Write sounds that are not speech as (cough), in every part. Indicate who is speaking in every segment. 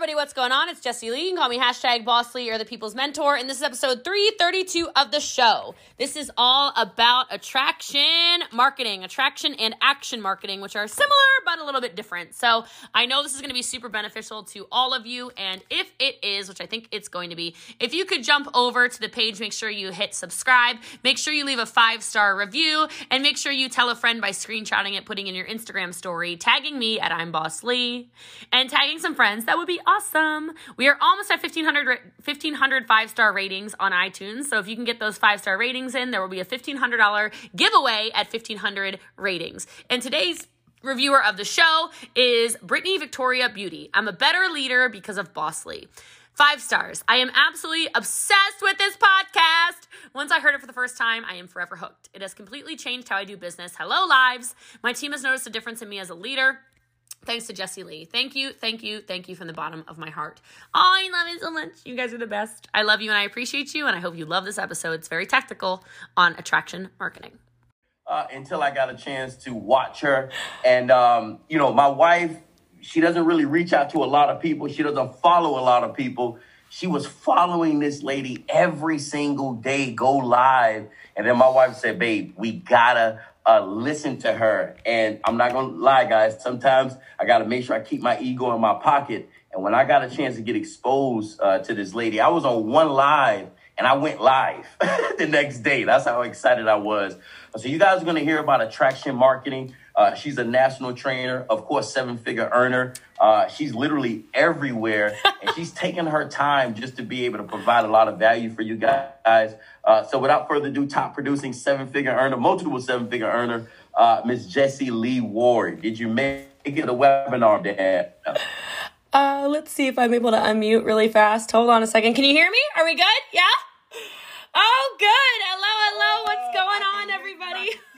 Speaker 1: everybody, what's going on? It's Jessie Lee. You can call me hashtag Boss Lee or the People's Mentor. And this is episode 332 of the show. This is all about attraction marketing, attraction and action marketing, which are similar but a little bit different. So I know this is going to be super beneficial to all of you. And if it is, which I think it's going to be, if you could jump over to the page, make sure you hit subscribe, make sure you leave a five star review, and make sure you tell a friend by screenshotting it, putting in your Instagram story, tagging me at I'm Boss Lee, and tagging some friends that would be. We are almost at 1500 1500 five-star ratings on iTunes. So if you can get those five-star ratings in, there will be a $1500 giveaway at 1500 ratings. And today's reviewer of the show is Brittany Victoria Beauty. I'm a better leader because of Boss Lee. Five stars. I am absolutely obsessed with this podcast. Once I heard it for the first time, I am forever hooked. It has completely changed how I do business. Hello, lives. My team has noticed a difference in me as a leader. Thanks to Jessie Lee. Thank you, thank you, thank you from the bottom of my heart. Oh, I love you so much. You guys are the best. I love you and I appreciate you, and I hope you love this episode. It's very tactical on attraction marketing.
Speaker 2: Uh, until I got a chance to watch her. And, um, you know, my wife, she doesn't really reach out to a lot of people, she doesn't follow a lot of people. She was following this lady every single day, go live. And then my wife said, Babe, we gotta uh, listen to her. And I'm not gonna lie, guys. Sometimes I gotta make sure I keep my ego in my pocket. And when I got a chance to get exposed uh, to this lady, I was on one live and I went live (laughs) the next day. That's how excited I was. So you guys are gonna hear about attraction marketing. Uh, she's a national trainer, of course, seven figure earner. Uh, she's literally everywhere, (laughs) and she's taking her time just to be able to provide a lot of value for you guys. Uh, so, without further ado, top producing seven figure earner, multiple seven figure earner, uh, Miss Jessie Lee Ward. Did you make it a webinar, Dad?
Speaker 1: Uh, let's see if I'm able to unmute really fast. Hold on a second. Can you hear me? Are we good? Yeah? Oh, good. Hello, hello. What's going on, everybody? (laughs)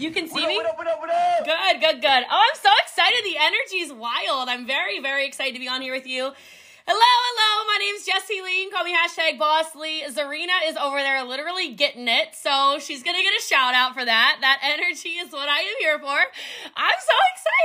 Speaker 1: You can see
Speaker 2: What up,
Speaker 1: me?
Speaker 2: what up, what up, what up?
Speaker 1: Good, good, good. Oh, I'm so excited. The energy is wild. I'm very, very excited to be on here with you. Hello, hello. My name's Jessie Lee. Call me hashtag Boss Lee. Zarina is over there literally getting it. So she's going to get a shout out for that. That energy is what I am here for. I'm so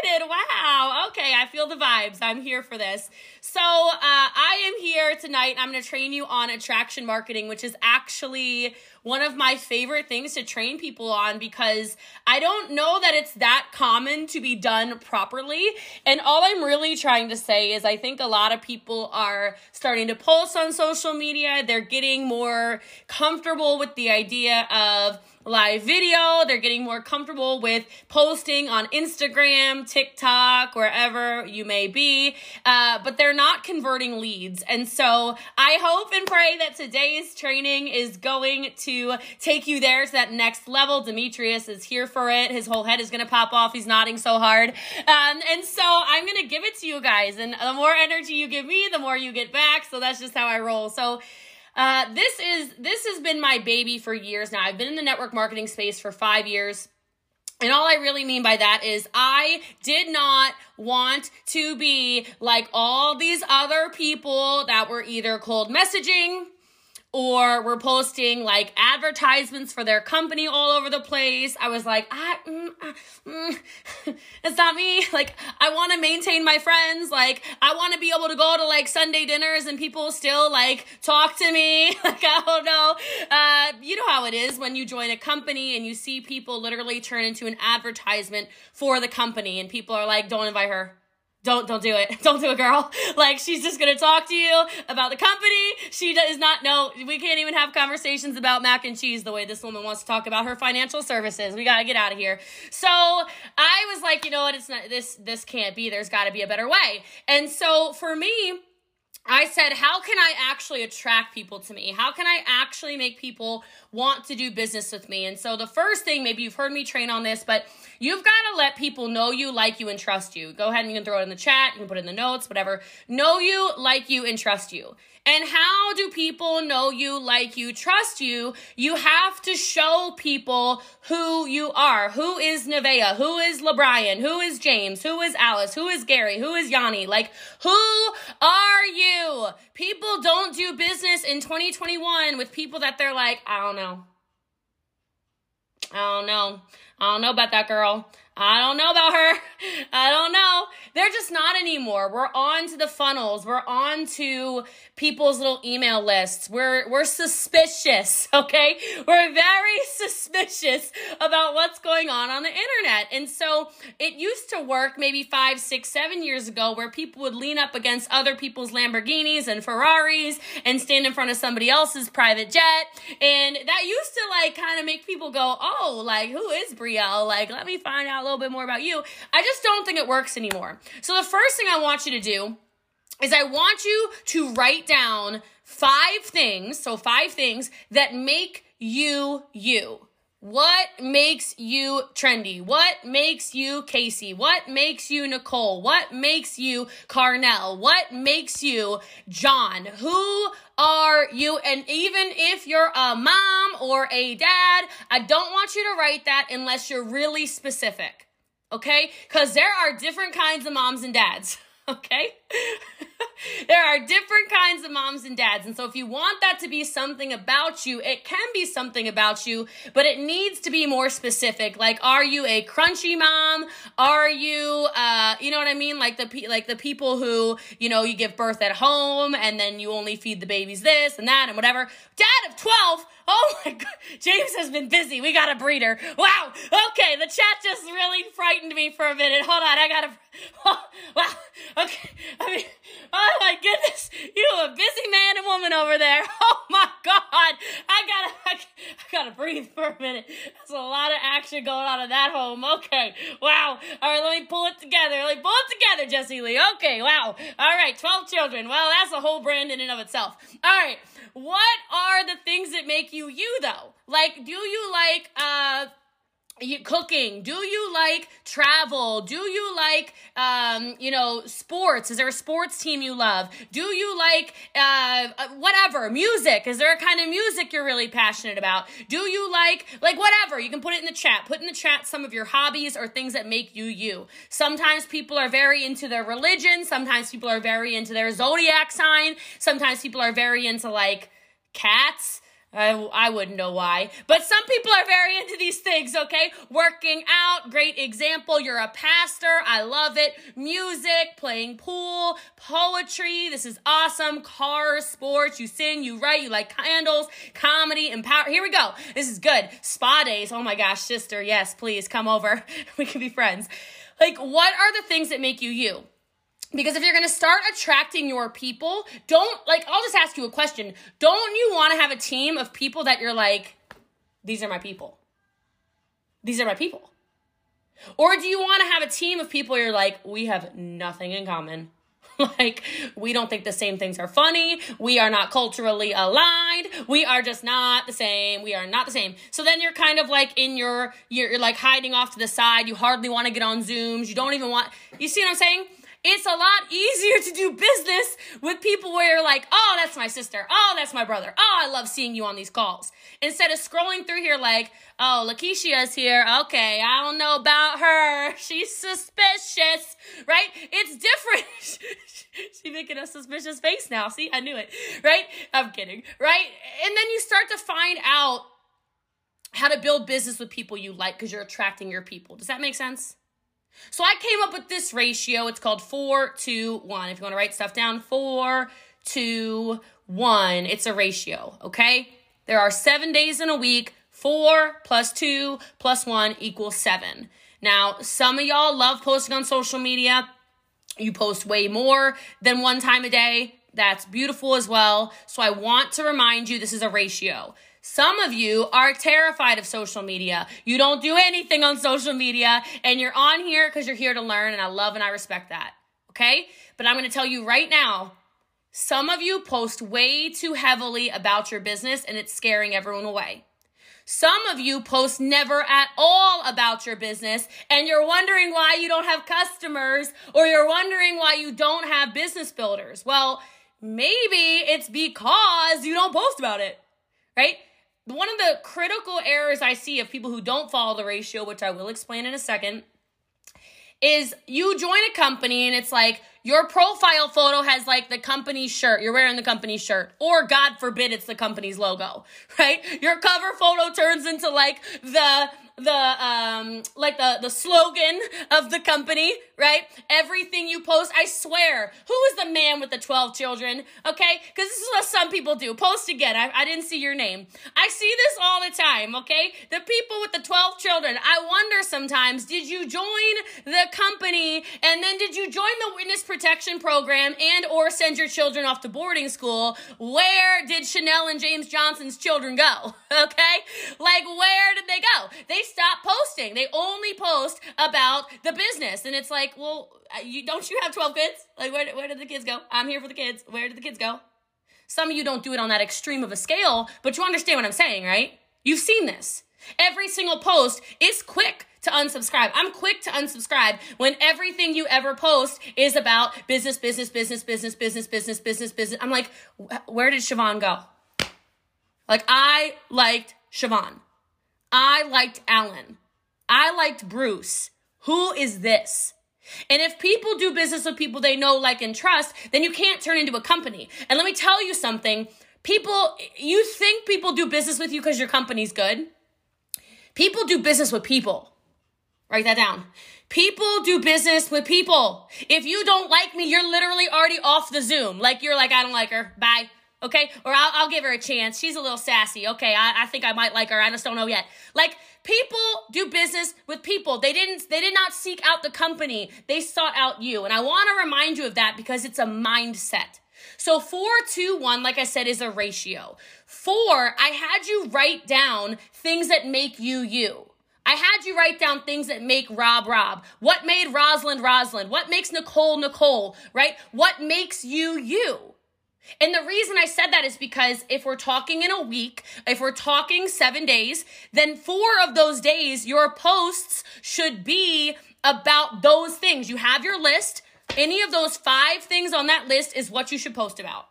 Speaker 1: excited. Wow. Okay. I feel the vibes. I'm here for this. So uh, I am here tonight. I'm going to train you on attraction marketing, which is actually one of my favorite things to train people on because I don't know that it's that common to be done properly. And all I'm really trying to say is I think a lot of people are starting to post on social media. They're getting more comfortable with the idea of live video. They're getting more comfortable with posting on Instagram, TikTok, wherever you may be, uh, but they're not converting leads. And so I hope and pray that today's training is going to take you there to that next level. Demetrius is here for it. His whole head is going to pop off. He's nodding so hard. Um, and so I'm going to give it to you guys. And the more energy you give me, the more you get back. So that's just how I roll. So uh, this is this has been my baby for years now. I've been in the network marketing space for five years. And all I really mean by that is I did not want to be like all these other people that were either cold messaging or were posting like advertisements for their company all over the place. I was like, I, mm, uh, mm, (laughs) it's not me. (laughs) Like, I want to maintain my friends. Like, I want to be able to go to like Sunday dinners and people still like talk to me. (laughs) like, I don't know. Uh, you know how it is when you join a company and you see people literally turn into an advertisement for the company and people are like, don't invite her don't don't do it. (laughs) Don't do it girl. (laughs) Like she's just gonna talk to you about the company. She does not know we can't even have conversations about mac and cheese the way this woman wants to talk about her financial services. We gotta get out of here. So i was like you know what? It's not this this can't be. There's gotta be a better way. And so for me I said, how can I actually attract people to me? How can I actually make people want to do business with me? And so the first thing, maybe you've heard me train on this, but you've got to let people know you, like you, and trust you. Go ahead and you can throw it in the chat, you can put it in the notes, whatever. Know you, like you, and trust you. And how do people know you, like you, trust you? You have to show people who you are. Who is Nevaeh? Who is LeBrian? Who is James? Who is Alice? Who is Gary? Who is Yanni? Like, who are you? People don't do business in 2021 with people that they're like, I don't know. I don't know. I don't know about that girl. I don't know about her. (laughs) I don't know. they're just not anymore. We're on to the funnels. We're on to people's little email lists. We're we're suspicious, (laughs) okay? We're very (laughs) suspicious about what's going on on the internet. And so it used to work maybe five, six, seven years ago where people would lean up against other people's Lamborghinis and Ferraris and stand in front of somebody else's private jet. And that used to like kind of make people go, oh, like who is Brielle? Like, let me find out little bit more about you. I just don't think it works anymore. So the first thing I want you to do is I want you to write down five things, so five things that make you you. What makes you trendy? What makes you Casey? What makes you Nicole? What makes you Carnell? What makes you John? Who are you? And even if you're a mom or a dad, I don't want you to write that unless you're really specific. Okay? Because there are different kinds of moms and dads. (laughs) (laughs) Okay? (laughs) there are different kinds of moms and dads. And so if you want that to be something about you, it can be something about you, but it needs to be more specific. Like, are you a crunchy mom? Are you, uh, you know what I mean? Like the, pe- like the people who, you know, you give birth at home and then you only feed the babies this and that and whatever. Dad of 12? Oh my god, James has been busy. We got a breeder. Wow. Okay, the chat just really frightened me for a minute. Hold on, I gotta. (laughs) Oh, wow. Okay. I mean, oh my goodness, you a busy man and woman over there. (laughs) Oh my god, I gotta, (laughs) I, gotta breathe for a minute. There's a lot of action going on in that home. Okay. Wow. All right, let me pull it together. Let me pull it together, Jessie Lee. Okay. Wow. All right, 12 children. Well, that's a whole brand in and of itself. All right. What are the things that make you you though? Like, do you like uh you, cooking. Do you like travel? Do you like um you know sports? Is there a sports team you love? Do you like uh, uh whatever music? Is there a kind of music you're really passionate about? Do you like like whatever. You can put it in the chat. Put in the chat some of your hobbies or things that make you you. Sometimes people are very into their religion. Sometimes people are very into their zodiac sign. Sometimes people are very into like cats I, I wouldn't know why. But some people are very into these things, okay? Working out, great example. You're a pastor. I love it. Music, playing pool, poetry. This is awesome. Cars, sports. You sing, you write, you like candles, comedy, empower. Here we go. This is good. Spa days. Oh my gosh, sister. Yes, please come over. (laughs) we can be friends. Like, what are the things that make you you? Because if you're going to start attracting your people, don't like, I'll just ask you a question. Don't you want to have a team of people that you're like, these are my people? These are my people. Or do you want to have a team of people you're like, we have nothing in common? (laughs) like, we don't think the same things are funny. We are not culturally aligned. We are just not the same. We are not the same. So then you're kind of like in your, you're, you're like hiding off to the side. You hardly want to get on Zooms. You don't even want, you see what I'm saying? It's a lot easier to do business with people where you're like, oh, that's my sister. Oh, that's my brother. Oh, I love seeing you on these calls. Instead of scrolling through here like, oh, Lakeisha's here. Okay, I don't know about her. (laughs) She's suspicious, right? It's different. (laughs) She's making a suspicious face now. See, I knew it, right? I'm kidding, right? And then you start to find out how to build business with people you like because you're attracting your people. Does that make sense? So I came up with this ratio. It's called 4 to 1. If you want to write stuff down, 4 to 1. It's a ratio, okay? There are seven days in a week. 4 plus 2 plus 1 equals 7. Now, some of y'all love posting on social media. You post way more than one time a day. That's beautiful as well. So I want to remind you this is a ratio. Some of you are terrified of social media. You don't do anything on social media and you're on here because you're here to learn, and I love and I respect that. Okay? But I'm to tell you right now some of you post way too heavily about your business and it's scaring everyone away. Some of you post never at all about your business and you're wondering why you don't have customers or you're wondering why you don't have business builders. Well, maybe it's because you don't post about it, right? One of the critical errors I see of people who don't follow the ratio, which I will explain in a second, is you join a company and it's like your profile photo has like the company shirt. You're wearing the company shirt. Or God forbid it's the company's logo, (laughs) right? Your cover photo turns into like the the um like the the slogan of the company, right? Everything you post, I swear, who is the man with the 12 children? Okay? Because this is what some people do. Post again. I, I didn't see your name. I see this all the time, okay? The people with the 12 children. I wonder sometimes, did you join the company and then did you join the witness protection program and or send your children off to boarding school? Where did Chanel and James Johnson's children go? (laughs) Okay? Like where did they go? They stopped posting. They only post about the business. And it's like, well, uh, you don't you have 12 kids? Like where, where did the kids go? I'm here for the kids. Where did the kids go? Some of you don't do it on that extreme of a scale, but you understand what I'm saying, right? You've seen this. Every single post is quick to unsubscribe. I'm quick to unsubscribe when everything you ever post is about business, business, business, business, business, business, business, business. I'm like, where did Siobhan go? Like, I liked Siobhan. I liked Alan. I liked Bruce. Who is this? And if people do business with people they know, like, and trust, then you can't turn into a company. And let me tell you something. People, you think people do business with you because your company's good. People do business with people. Write that down. People do business with people. If you don't like me, you're literally already off the Zoom. Like, you're like, I don't like her. Bye. Okay? Or I'll, I'll give her a chance. She's a little sassy. Okay, I, I think I might like her. I just don't know yet. Like, people do business with people. They didn't, they did not seek out the company. They sought out you. And I want to remind you of that because it's a mindset. So four, two, one, like I said, is a ratio. Four, I had you write down things that make you you. I had you write down things that make Rob Rob. What made Rosalind Rosalind? What makes Nicole Nicole, right? What makes you you? And the reason I said that is because if we're talking in a week, if we're talking seven days, then four of those days, your posts should be about those things. You have your list. Any of those five things on that list is what you should post about.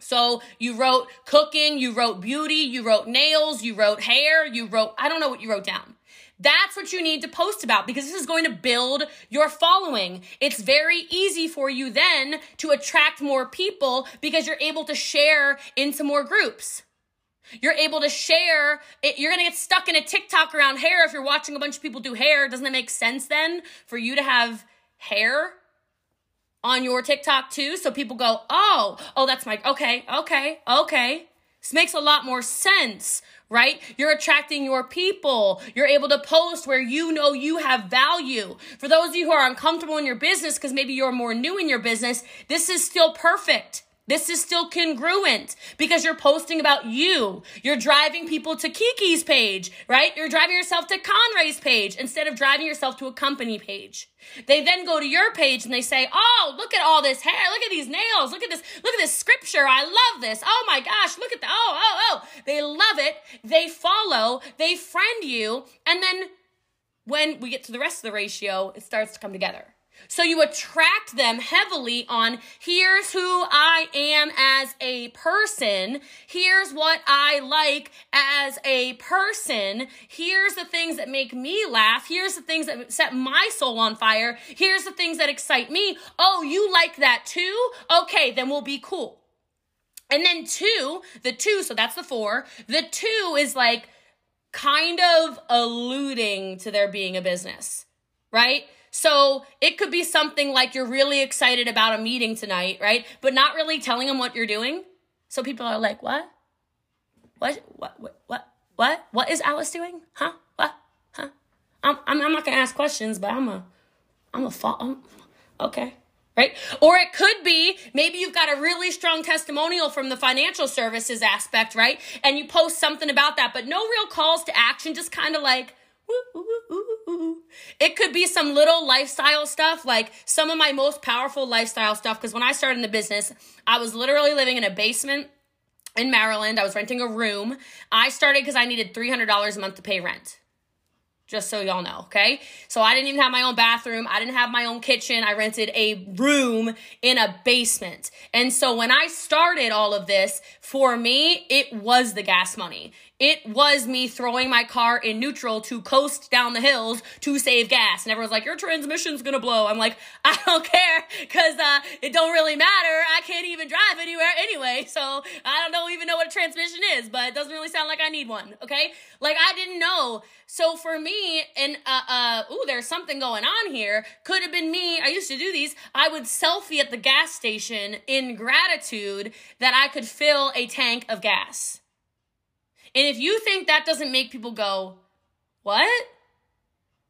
Speaker 1: So you wrote cooking, you wrote beauty, you wrote nails, you wrote hair, you wrote, I don't know what you wrote down. That's what you need to post about because this is going to build your following. It's very easy for you then to attract more people because you're able to share into more groups. You're able to share. It, you're going to get stuck in a TikTok around hair if you're watching a bunch of people do hair. Doesn't it make sense then for you to have hair on your TikTok too? So people go, oh, oh, that's my, okay, okay, okay. This makes a lot more sense right? You're attracting your people. You're able to post where you know you have value. For those of you who are uncomfortable in your business because maybe you're more new in your business, this is still perfect. This is still congruent because you're posting about you. You're driving people to Kiki's page, right? You're driving yourself to Conray's page instead of driving yourself to a company page. They then go to your page and they say, Oh, look at all this hair. Look at these nails. Look at this. Look at this scripture. I love this. Oh my gosh. Look at the, oh, oh, oh. They love it. They follow. They friend you. And then when we get to the rest of the ratio, it starts to come together. So you attract them heavily on here's who I am as a person. Here's what I like as a person. Here's the things that make me laugh. Here's the things that set my soul on fire. Here's the things that excite me. Oh, you like that too? Okay, then we'll be cool. And then two, the two, so that's the four. The two is like kind of alluding to there being a business, right? So it could be something like you're really excited about a meeting tonight, right? But not really telling them what you're doing. So people are like, what? What? What? What? What? What, is Alice doing? Huh? What? Huh? I'm, I'm, I'm not gonna ask questions, but I'm a, I'm a, fa- I'm, okay right? Or it could be maybe you've got a really strong testimonial from the financial services aspect, right? And you post something about that, but no real calls to action, just kind of like, it could be some little lifestyle stuff, like some of my most powerful lifestyle stuff. Because when I started in the business, I was literally living in a basement in Maryland. I was renting a room. I started because I needed $300 a month to pay rent just so y'all know, okay? So I didn't even have my own bathroom. I didn't have my own kitchen. I rented a room in a basement. And so when I started all of this, for me, it was the gas money. It was me throwing my car in neutral to coast down the hills to save gas. And everyone's like, your transmission's gonna blow. I'm like, (laughs) I don't care because uh, it don't really matter. I can't even drive anywhere anyway. So I don't know, even know what a transmission is, but it doesn't really sound like I need one. Okay. Like I didn't know. So for me, and uh, uh, ooh, there's something going on here. Could have been me. I used to do these. I would selfie at the gas station in gratitude that I could fill a tank of gas. And if you think that doesn't make people go, what?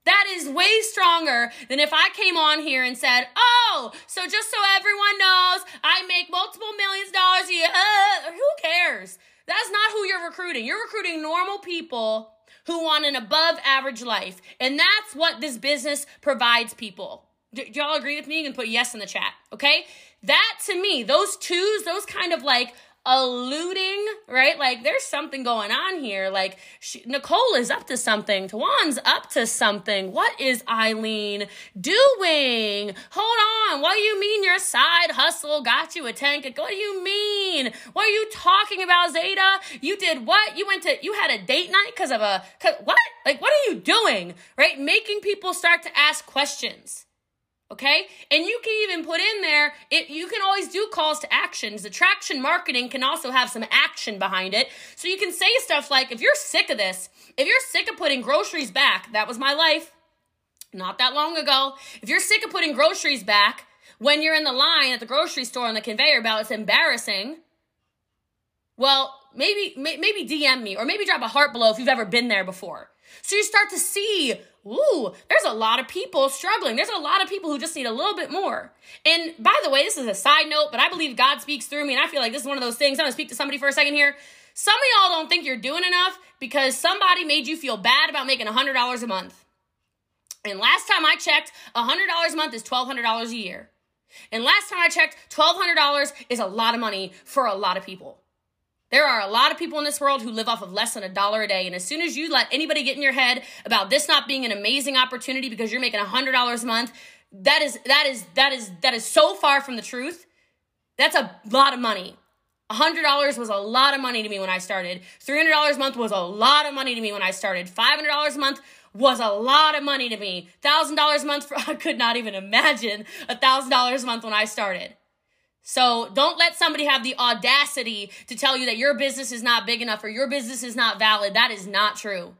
Speaker 1: That is way stronger than if I came on here and said, oh, so just so everyone knows, I make multiple millions of dollars a year. Uh, who cares? That's not who you're recruiting. You're recruiting normal people who want an above average life. And that's what this business provides people. Do, y'all agree with me? You can put yes in the chat, okay? That to me, those twos, those kind of like alluding, right? Like there's something going on here. Like she, Nicole is up to something. Tawan's up to something. What is Eileen doing? Hold on. What do you mean your side hustle got you a tank? What do you mean? What are you talking about, Zeta? You did what? You went to, you had a date night because of a, cause, what? Like, what are you doing? Right? Making people start to ask questions. Okay? And you can even put in there, it, you can always do calls to actions. Attraction marketing can also have some action behind it. So you can say stuff like, if you're sick of this, if you're sick of putting groceries back, that was my life not that long ago. If you're sick of putting groceries back when you're in the line at the grocery store on the conveyor belt, it's embarrassing. Well, maybe maybe DM me or maybe drop a heart below if you've ever been there before. So you start to see ooh, there's a lot of people struggling. There's a lot of people who just need a little bit more. And by the way, this is a side note, but I believe God speaks through me. And I feel like this is one of those things. I'm to speak to somebody for a second here. Some of y'all don't think you're doing enough because somebody made you feel bad about making $100 a month. And last time I checked, $100 a month is $1,200 a year. And last time I checked, $1,200 is a lot of money for a lot of people. There are a lot of people in this world who live off of less than a dollar a day. And as soon as you let anybody get in your head about this not being an amazing opportunity because you're making a hundred dollars a month, that is that is that is that is so far from the truth. That's a lot of money. $100 was a lot of money to me when I started. $300 a month was a lot of money to me when I started. $500 a month was a lot of money to me. $1,000 a month, for, (laughs) I could not even imagine $1,000 a month when I started. So don't let somebody have the audacity to tell you that your business is not big enough or your business is not valid. That is not true.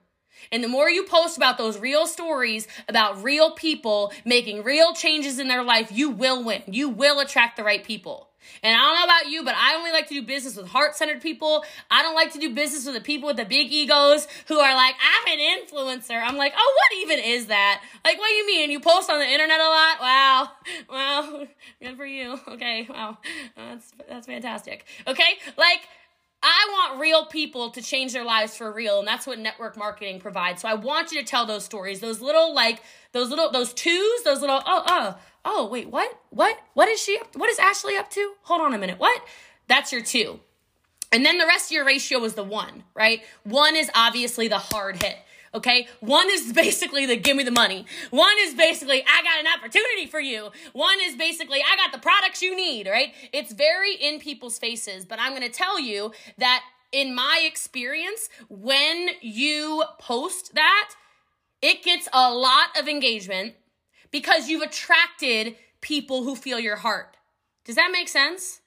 Speaker 1: And the more you post about those real stories about real people making real changes in their life, you will win. You will attract the right people. And I don't know about you, but I only like to do business with heart centered people. I don't like to do business with the people with the big egos who are like, I'm an influencer. I'm like, oh, what even is that? Like, what do you mean? You post on the internet a lot? Wow. (laughs) Wow. (laughs) Good for you. Okay. Wow. That's, that's fantastic. Okay. Like, I want real people to change their lives for real, and that's what network marketing provides. So I want you to tell those stories, those little like those little those twos, those little oh oh oh wait what what what is she up, what is Ashley up to? Hold on a minute, what? That's your two, and then the rest of your ratio is the one, right? One is obviously the hard hit. Okay. One is basically the give me the money. One is basically, I got an opportunity for you. One is basically, I got the products you need, right? It's very in people's faces, but I'm going to tell you that in my experience, when you post that, it gets a lot of engagement because you've attracted people who feel your heart. Does that make sense?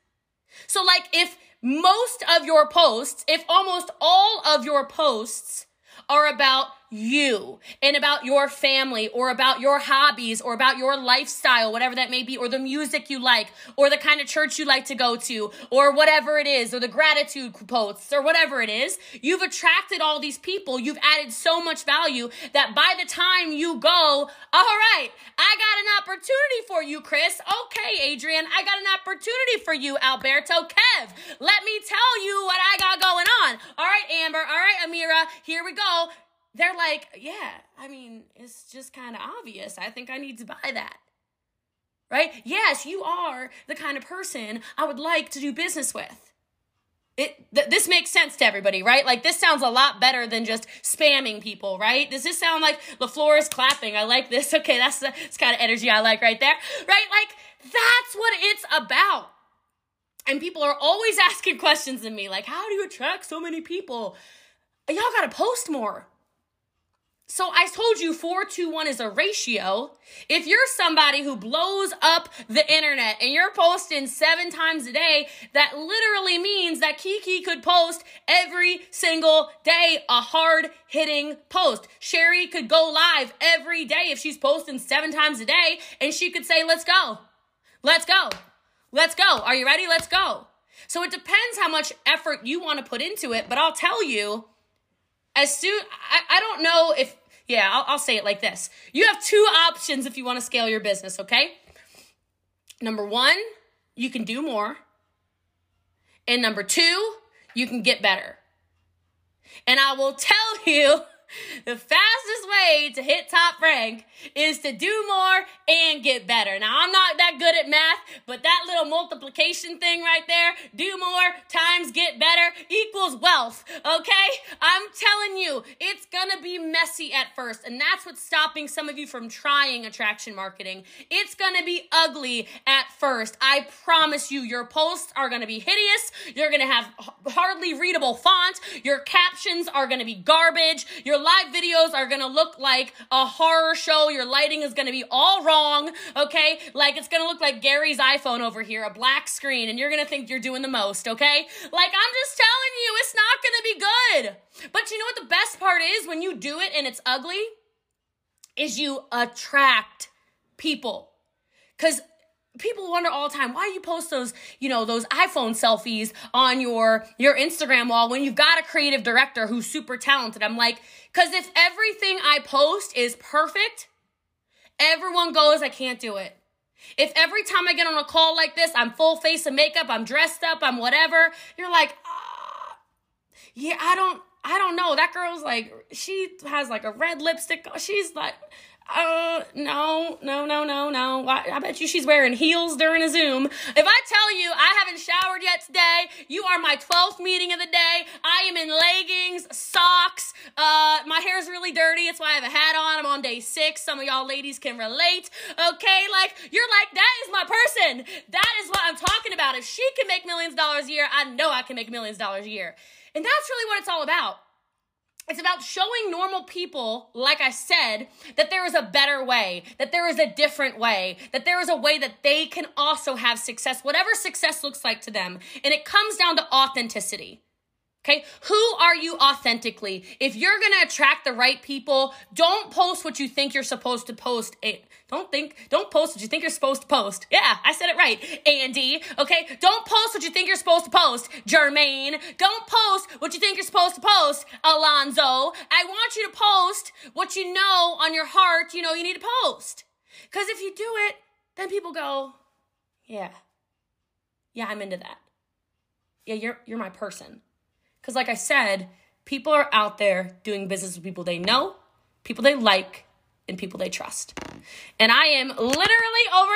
Speaker 1: So, like, if most of your posts, if almost all of your posts are about you and about your family or about your hobbies or about your lifestyle, whatever that may be, or the music you like, or the kind of church you like to go to, or whatever it is, or the gratitude posts, or whatever it is, you've attracted all these people. You've added so much value that by the time you go, all right, I got an opportunity for you, Chris. Okay, Adrian, I got an opportunity for you, Alberto. Kev, let me tell you what I got going on. All right, Amber. All right, Amira. Here we go they're like, yeah, I mean, it's just kind of obvious. I think I need to buy that. Right? Yes, you are the kind of person I would like to do business with. It th- this makes sense to everybody, right? Like this sounds a lot better than just spamming people, right? Does this sound like LaFleur is clapping? I like this. (laughs) Okay, that's the that's kind of energy I like right there. Right? Like that's what it's about. And people are always (laughs) asking questions of me like, how do you attract so many people? y'all gotta post more. So I told you 4 to 1 is a ratio. If you're somebody who blows up the internet and you're posting seven times a day, that literally means that Kiki could post every single day a hard hitting post. Sherry could go live every day if she's posting seven times a day and she could say, let's go. Let's go. Let's go. Are you ready? Let's go. So it depends how much effort you want to put into it, but I'll tell you, as soon I, I don't know if yeah I'll, I'll say it like this. You have two options if you want to scale your business okay? Number one you can do more. And number two you can get better. And i will tell (laughs) you the fastest way to hit top rank is to do more and get better. Now, I'm not that good at math, but that little multiplication thing right there, do more times get better equals wealth, okay? I'm telling you, it's gonna be messy at first, and that's what's stopping some of you from trying attraction marketing. It's gonna be ugly at first. I promise you, your posts are gonna be hideous. You're gonna have hardly readable font. Your captions are gonna be garbage. Your your live videos are gonna look like a horror show. Your lighting is gonna be all wrong, okay? Like it's gonna look like Gary's iPhone over here, a black screen, and you're gonna think you're doing the most, okay? Like I'm just telling you, it's not gonna be good. But you know what the best part is when you do it and it's ugly? Is you attract people. Because people wonder all the time why you post those you know those iphone selfies on your your instagram wall when you've got a creative director who's super talented? I'm like because if everything i post is perfect everyone goes i can't do it. If every time i get on a call like this i'm full face of makeup i'm dressed up i'm whatever you're like ah, yeah i don't i don't know. That girl's like she has like a red lipstick. She's like uh, no, no, no, no, no. I, I, bet you she's wearing heels during a Zoom. If I tell you I haven't showered yet today, you are my 12th meeting of the day. I am in leggings, socks. Uh, my hair's really dirty. It's why I have a hat on. I'm on day six. Some of y'all ladies can relate. Okay, like, you're like, that is my person. That is what I'm talking about. If she can make millions of dollars a year, I know I can make millions of dollars a year. And that's really what it's all about. It's about showing normal people, like I said, that there is a better way, that there is a different way, that there is a way that they can also have success, whatever success looks like to them. And it comes down to authenticity. Okay. Who are you authentically? If you're to attract the right people, don't post what you think you're supposed to post. It, don't think, don't post what you think you're supposed to post. Yeah, I said it right. Andy. Okay. Don't post what you think you're supposed to post. Jermaine. Don't post what you think you're supposed to post. Alonzo. I want you to post what you know on your heart, you know, you need to post. Because if you do it, then people go, yeah, yeah, I'm into that. Yeah, you're, you're my person. Because, like I said, people are out there doing business with people they know, people they like, and people they trust. And I am literally over